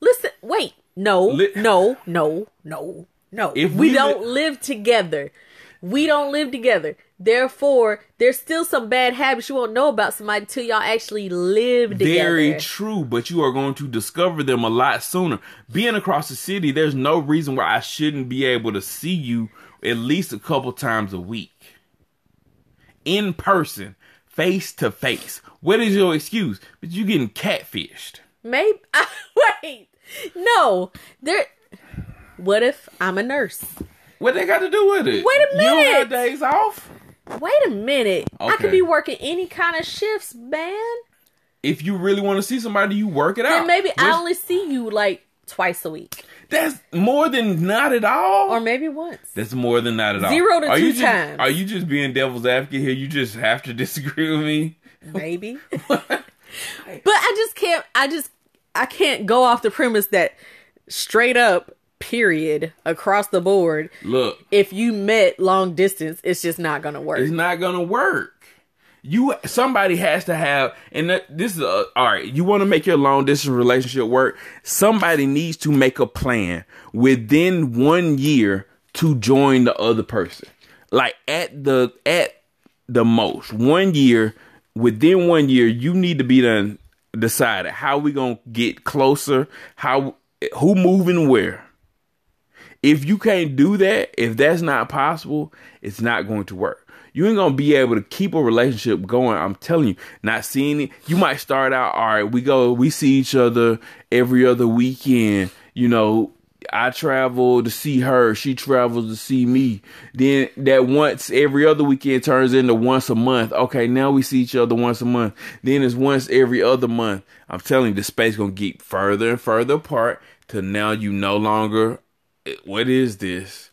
listen, wait, no, Li- no, no, no, no. If we, we li- don't live together, we don't live together. Therefore, there's still some bad habits you won't know about somebody until y'all actually live together. very true, but you are going to discover them a lot sooner. Being across the city, there's no reason why I shouldn't be able to see you at least a couple times a week. In person, face to face. What is your excuse? But you getting catfished. Maybe. wait, no. There. What if I'm a nurse? What they got to do with it? Wait a minute. You have days off? Wait a minute. I could be working any kind of shifts, man. If you really want to see somebody, you work it out. Then maybe I only see you like twice a week, That's more than not at all. or maybe once. That's more than not at all. Zero to are two you just, times. Are you just being devil's advocate here? You just have to disagree with me. Maybe. but I just can't. I just I can't go off the premise that straight up period across the board. Look, If you met long distance, it's just not gonna work. it's not gonna work. You somebody has to have, and this is a, all right. You want to make your long distance relationship work. Somebody needs to make a plan within one year to join the other person. Like at the at the most one year. Within one year, you need to be done decided how we gonna get closer. How who moving where. If you can't do that, if that's not possible, it's not going to work. You ain't gonna be able to keep a relationship going. I'm telling you, not seeing it. You might start out, all right, we go, we see each other every other weekend. You know, I travel to see her, she travels to see me. Then that once every other weekend turns into once a month. Okay, now we see each other once a month. Then it's once every other month. I'm telling you, the space gonna get further and further apart till now you no longer. What is this?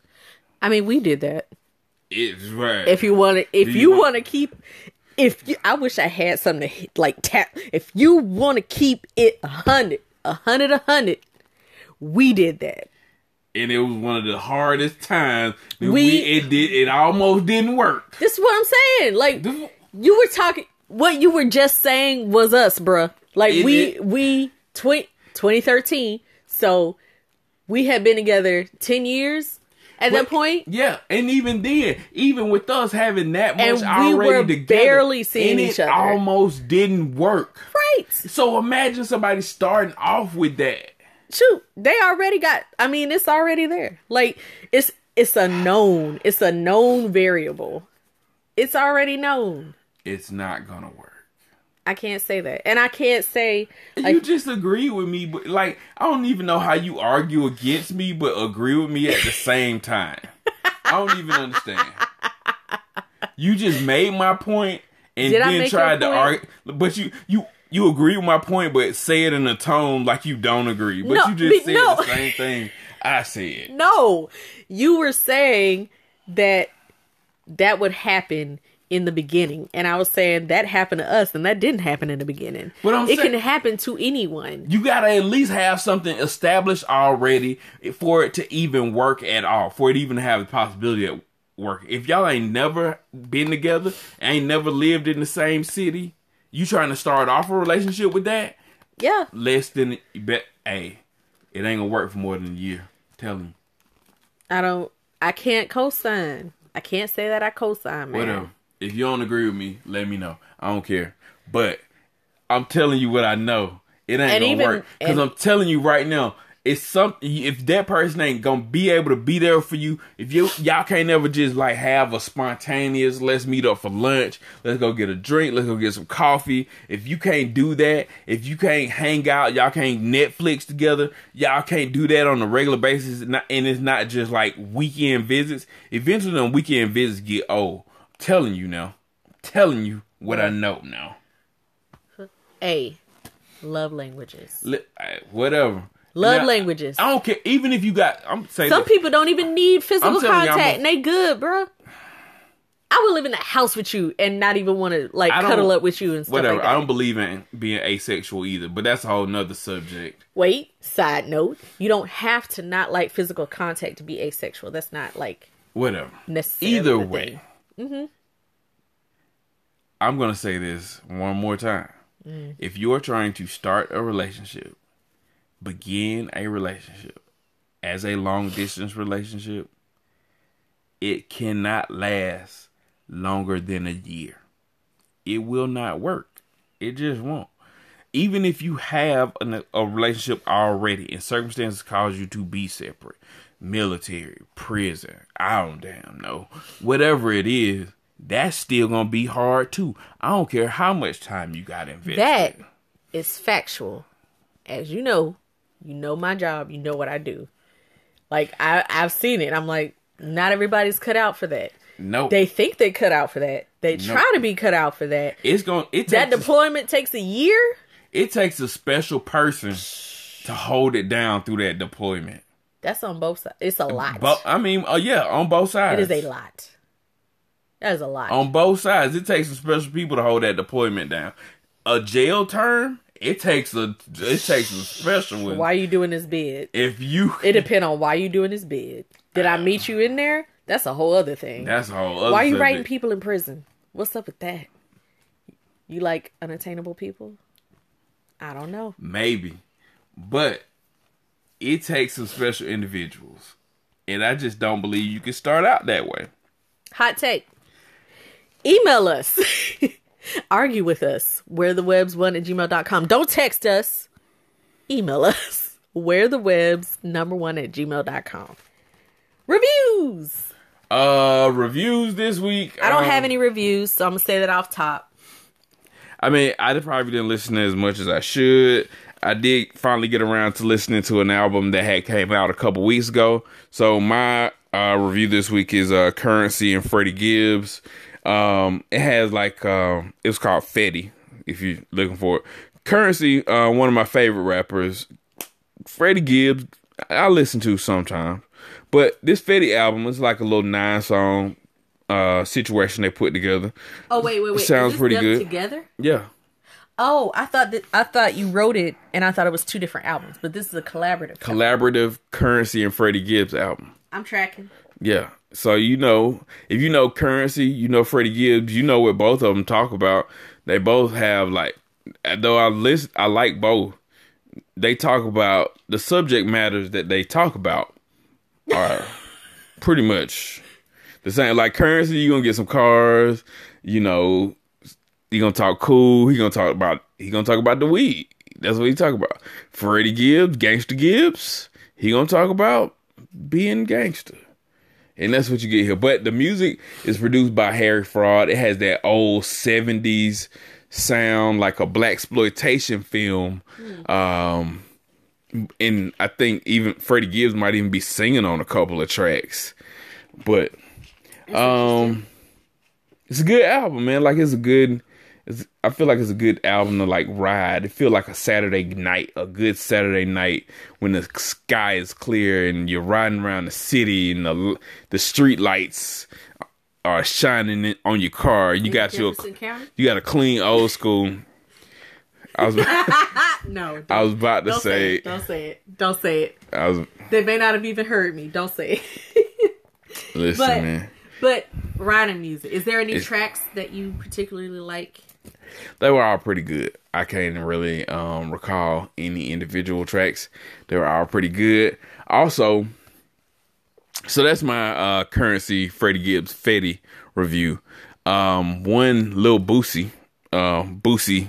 I mean, we did that. It's right. If you want to, if Do you, you want- to keep, if you, I wish I had something to hit- like tap. If you want to keep it a hundred, a hundred, a hundred, we did that. and it was one of the hardest times. We- we, it did it almost didn't work. This is what I'm saying. Like This- you were talking, what you were just saying was us, bruh. Like It- we, it- we, tw- 2013. So we had been together 10 years at that point. Yeah, and even then, even with us having that much And we already were together, barely seeing each it other. almost didn't work. Right. So imagine somebody starting off with that. shoot, they already got. I mean, it's already there. Like it's it's a known. It's a known variable. It's already known. It's not gonna work. I can't say that, and I can't say you like just agree with me, but like I don't even know how you argue against me, but agree with me at the same time. I don't even understand. You just made my point and Did then tried to argue, but you you you agree with my point, but say it in a tone like you don't agree. But No, you just said no. the same thing I said. no. You were saying that that would happen in the beginning, and I was saying that happened to us, and that didn't happen in the beginning. But I'm it saying- can happen to anyone. You gotta at least have something established already for it to even work at all, for it even to have the possibility of work. If y'all ain't never been together, ain't never lived in the same city, you trying to start off a relationship with that, Yeah, less than bet hey, it ain't gonna work for more than a year. Tell him. I don't. I can't co-sign. I can't say that I co-sign, man. Whatever. If you don't agree with me, let me know. I don't care. But I'm telling you what I know. It ain't And gonna even- work. Because I'm telling you right now, it's something. If that person ain't gonna be able to be there for you, if you y'all can't never just like have a spontaneous, let's meet up for lunch, let's go get a drink, let's go get some coffee. If you can't do that, if you can't hang out, y'all can't Netflix together, y'all can't do that on a regular basis, and it's not just like weekend visits. Eventually, them weekend visits get old. Telling you now. I'm telling you what I know now. A. Love languages. Li- Whatever. Love Now, languages. I don't care. Even if you got, I'm saying Some people don't even need physical I'm telling you, I'm contact, a- and they good, bruh. I would live in the house with you and not even want to like I don't- cuddle up with you and stuff whatever. like that. I don't believe in being asexual either, but that's a whole nother subject. Wait, side note: you don't have to not like physical contact to be asexual. That's not like Whatever. necessarily. Either the way, thing. I'm gonna say this one more time. Mm. If you're trying to start a relationship, begin a relationship as a long distance relationship, it cannot last longer than a year. It will not work. It just won't. Even if you have an, a relationship already and circumstances cause you to be separate, military, prison, I don't damn know, whatever it is, that's still gonna be hard too. I don't care how much time you got invested. That is factual. As you know, you know my job. You know what I do. Like I, I've seen it. I'm like, not everybody's cut out for that. no, They think they cut out for that. They No. try to be cut out for that. it's gonna it That takes a, deployment takes a year. it takes a special person to hold it down through that deployment. That's on both sides. It's a lot. But I mean, uh, yeah, on both sides. it is a lot. That is a lot. on both sides. It takes some special people to hold that deployment down. A jail term, it takes a it takes a special one. why you doing this bid? If you, It depend on why you doing this bid. Did I meet you in there? That's a whole other thing. that's a whole other. why are you subject. writing people in prison? What's up with that? You like unattainable people? I don't know. Maybe, but it takes some special individuals, and I just don't believe you can start out that way. Hot take. Email us. Argue with us. Where the Webbs one at gmail.com. Don't text us. Email us. Where the Webbs number one at gmail.com. Reviews. Uh, reviews this week. I don't um, have any reviews, so I'm gonna say that off top. I mean, I probably didn't listen as much as I should. I did finally get around to listening to an album that had came out a couple weeks ago. So my uh, review this week is uh, Curren$y and Freddie Gibbs. Um, it has like uh, it was called Fetti. If you're looking for it, Curren$y, uh, one of my favorite rappers. Freddie Gibbs, I listen to sometimes, but this Fetti album is like a little nine song uh situation they put together. Oh wait, wait, wait. Sounds pretty good. Together? Yeah. Oh, I thought that I thought you wrote it, and I thought it was two different albums, but this is a collaborative. Collaborative Curren$y and Freddie Gibbs album. I'm tracking. Yeah. So you know, if you know Curren$y, you know Freddie Gibbs, you know what both of them talk about. They both have like, though I list, I like both. They talk about the subject matters that they talk about are pretty much the same. Like Curren$y, you gonna get some cars. You know, he gonna talk cool. He gonna talk about he gonna talk about the weed. That's what he talk about. Freddie Gibbs, Gangster Gibbs. He gonna talk about being gangster. And that's what you get here. But the music is produced by Harry Fraud. It has that old 70s sound like a blaxploitation film. Um and I think even Freddie Gibbs might even be singing on a couple of tracks. But um it's a good album, man. Like it's a good I feel like it's a good album to like ride. It feel like a Saturday night, a good Saturday night when the sky is clear and you're riding around the city and the the street lights are shining on your car. You got your County? you got a clean old school. I was No, I was about to say say it. Don't say it. Don't say it. I was They may not have even heard me. Don't say it. listen, But man. but riding music. Is there any It's- tracks that you particularly like? They were all pretty good. I can't really um, recall any individual tracks. They were all pretty good. Also, so that's my uh, Curren$y Freddie Gibbs Fetti review. Um, one Lil Boosie, uh, Boosie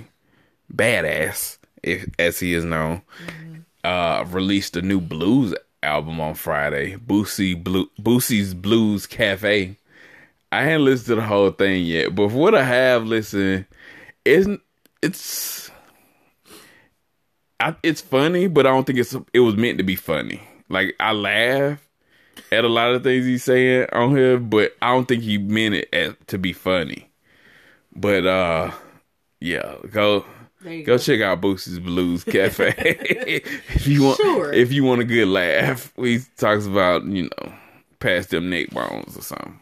Badass, if, as he is known, uh, released a new blues album on Friday. Boosie Blue Boosie's Blues Cafe. I hadn't listened to the whole thing yet, but for what I have listened, isn't it's I, it's funny, but I don't think it's it was meant to be funny. Like I laugh at a lot of things he's saying on here, but I don't think he meant it as, to be funny. But uh, yeah, go go go. check out Boosie's Blues Cafe if you want. Sure. If you want a good laugh, he talks about you know past them neck bones or something.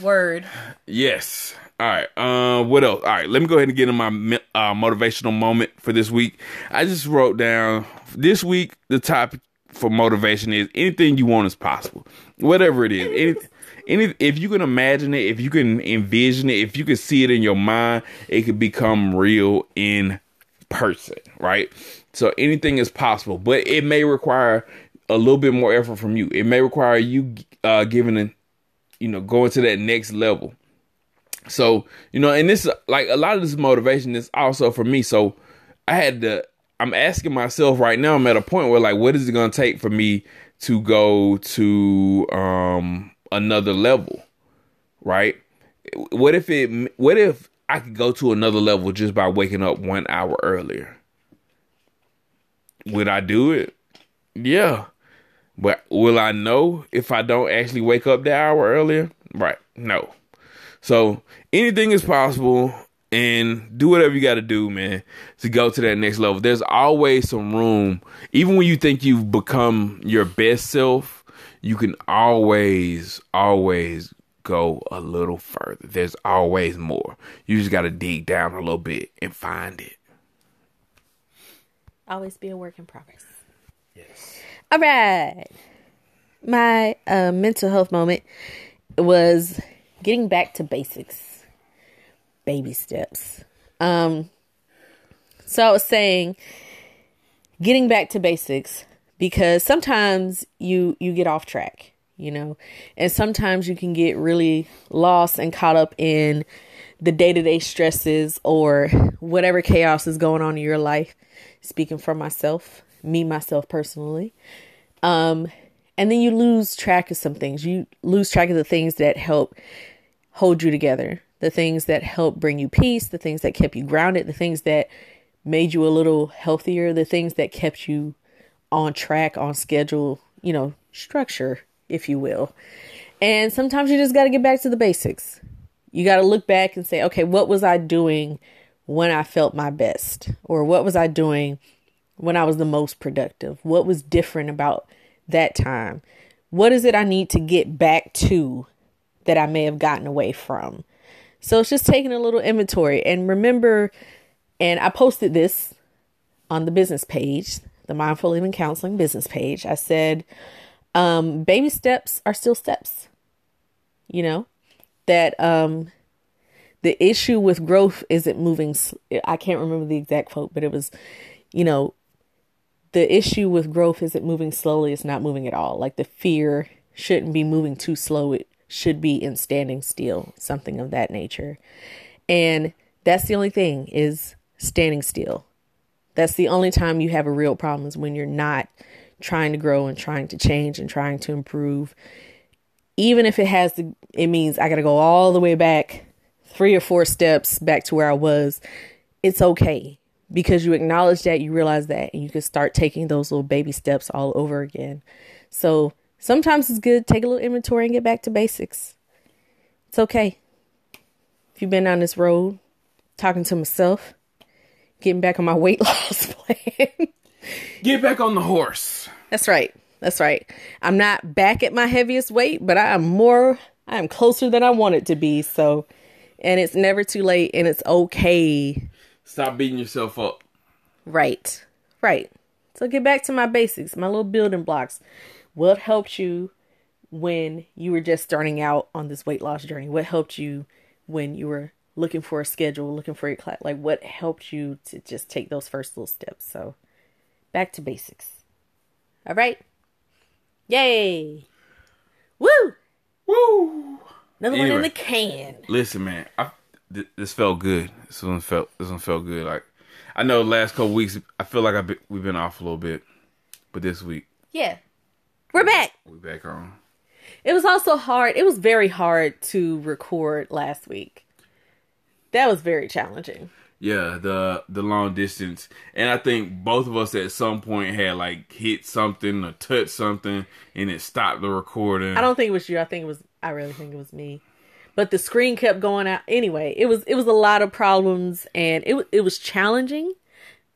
Word. Yes. All right. Uh, what else? All right. Let me go ahead and get in my uh, motivational moment for this week. I just wrote down this week. The topic for motivation is anything you want is possible, whatever it is. Any, any, if you can imagine it, if you can envision it, if you can see it in your mind, it could become real in person, right? So anything is possible, but it may require a little bit more effort from you. It may require you uh, giving an you know, going to that next level. So, you know, and this like a lot of this motivation is also for me. So I had to I'm asking myself right now, I'm at a point where like what is it gonna take for me to go to um another level? Right? What if it what if I could go to another level just by waking up one hour earlier? Would I do it? Yeah. But will I know if I don't actually wake up the hour earlier? Right. No. So anything is possible and do whatever you got to do, man, to go to that next level. There's always some room. Even when you think you've become your best self, you can always, always go a little further. There's always more. You just got to dig down a little bit and find it. Always be a work in progress. Yes. All right. My uh, mental health moment was getting back to basics, baby steps. Um, so I was saying, getting back to basics because sometimes you you get off track, you know, and sometimes you can get really lost and caught up in the day to day stresses or whatever chaos is going on in your life. Speaking for myself, me myself personally, um, And then you lose track of some things. You lose track of the things that help hold you together, the things that help bring you peace, the things that kept you grounded, the things that made you a little healthier, the things that kept you on track, on schedule, you know, structure, if you will. And sometimes you just got to get back to the basics. You got to look back and say, okay, what was I doing when I felt my best? Or what was I doing when I was the most productive? What was different about that time? What is it I need to get back to that I may have gotten away from? So it's just taking a little inventory. And remember, and I posted this on the business page, the Mindful Living Counseling business page. I said, um, baby steps are still steps. You know, that um, the issue with growth isn't moving. I can't remember the exact quote, but it was, you know, the issue with growth isn't moving slowly, it's not moving at all. Like the fear shouldn't be moving too slow, it should be in standing still, something of that nature. And that's the only thing is standing still. That's the only time you have a real problem is when you're not trying to grow and trying to change and trying to improve. Even if it has to, it means I got to go all the way back three or four steps back to where I was. It's okay because you acknowledge that, you realize that, and you can start taking those little baby steps all over again. So sometimes it's good to take a little inventory and get back to basics. It's okay. If you've been on this road, talking to myself, getting back on my weight loss plan. Get back on the horse. That's right. That's right. I'm not back at my heaviest weight, but I am more, I am closer than I want it to be. So, and it's never too late and it's okay Stop beating yourself up. Right. Right. So get back to my basics, my little building blocks. What helped you when you were just starting out on this weight loss journey? What helped you when you were looking for a schedule, looking for your class? Like what helped you to just take those first little steps? So back to basics. All right. Yay. Woo! Woo! Another one in the can. Listen, man, I, th- this felt good. This one felt this one felt good. Like I know the last couple weeks, I feel like I've been, we've been off a little bit, but this week Yeah. We're back. We're back on. It was also hard. It was very hard to record last week. That was very challenging. Yeah, the the long distance, and I think both of us at some point had like hit something or touched something, and it stopped the recording. I don't think it was you. I think it was. I really think it was me. But the screen kept going out. Anyway, it was it was a lot of problems, and it it was challenging.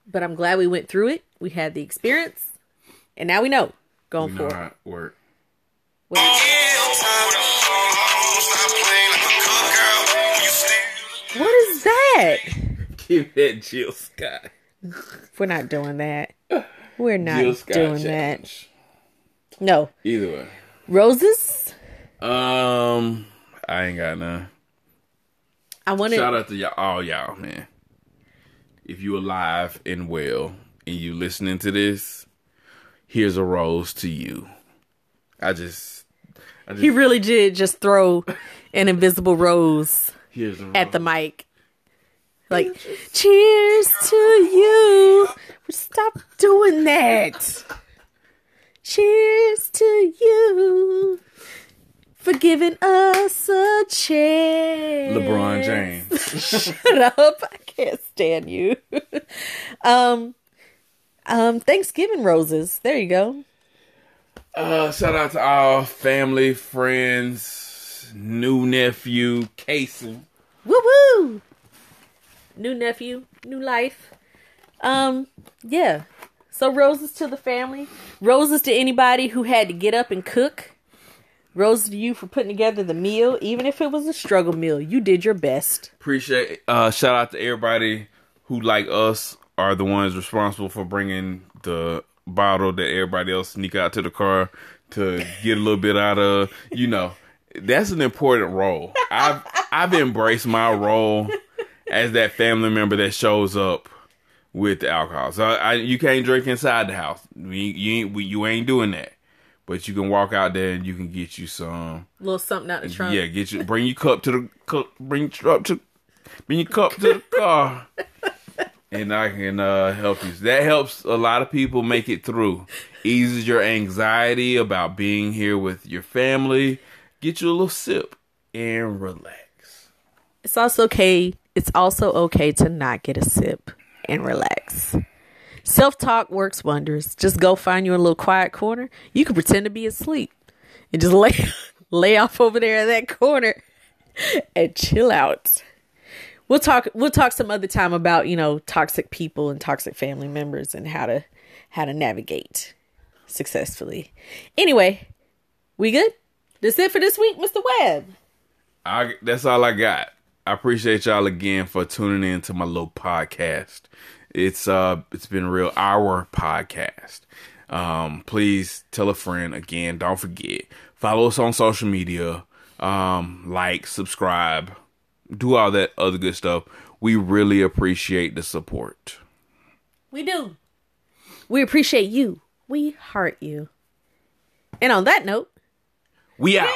But I'm glad we went through it. We had the experience, and now we know going You know forward. how it. What is that? Give that Jill Scott. We're not doing that. We're not doing challenge. that. No Either way. roses. Um, I ain't got none. I wanted. Shout out to y'all, all y'all, man. If you alive and well, and you listening to this, here's a rose to you. I just, I just He really did just throw an invisible rose here's a at the mic. Like, cheers to you. Stop doing that. Cheers to you for giving us a chance. LeBron James. Shut up. I can't stand you. um, um, Thanksgiving roses. There you go. Uh, shout out to all family, friends, new nephew, Casey. Woo woo! New nephew, new life. Um, yeah. So roses to the family. Roses to anybody who had to get up and cook. Roses to you for putting together the meal, even if it was a struggle meal. You did your best. Appreciate. Uh, shout out to everybody who, like us, are the ones responsible for bringing the bottle that everybody else sneak out to the car to get a little bit out of. You know, that's an important role. I've I've embraced my role as that family member that shows up with the alcohol. So I, you can't drink inside the house. You, you ain't you ain't doing that. But you can walk out there and you can get you some. A little something out the trunk. Yeah, get you bring your cup to the cup, bring your up to bring your cup to the car, and I can uh, help you. That helps a lot of people make it through. eases your anxiety about being here with your family, get you a little sip and relax. It's also okay. It's also okay to not get a sip and relax. Self talk works wonders. Just go find you a little quiet corner. You can pretend to be asleep and just lay lay off over there in that corner and chill out. We'll talk we'll talk some other time about, you know, toxic people and toxic family members and how to how to navigate successfully. Anyway, we good? That's it for this week, Mr. Webb. I that's all I got. I appreciate y'all again for tuning in to my little podcast. It's uh it's been real our podcast. Um please tell a friend again, don't forget. Follow us on social media. Um like, subscribe, do all that other good stuff. We really appreciate the support. We do. We appreciate you. We heart you. And on that note, We out.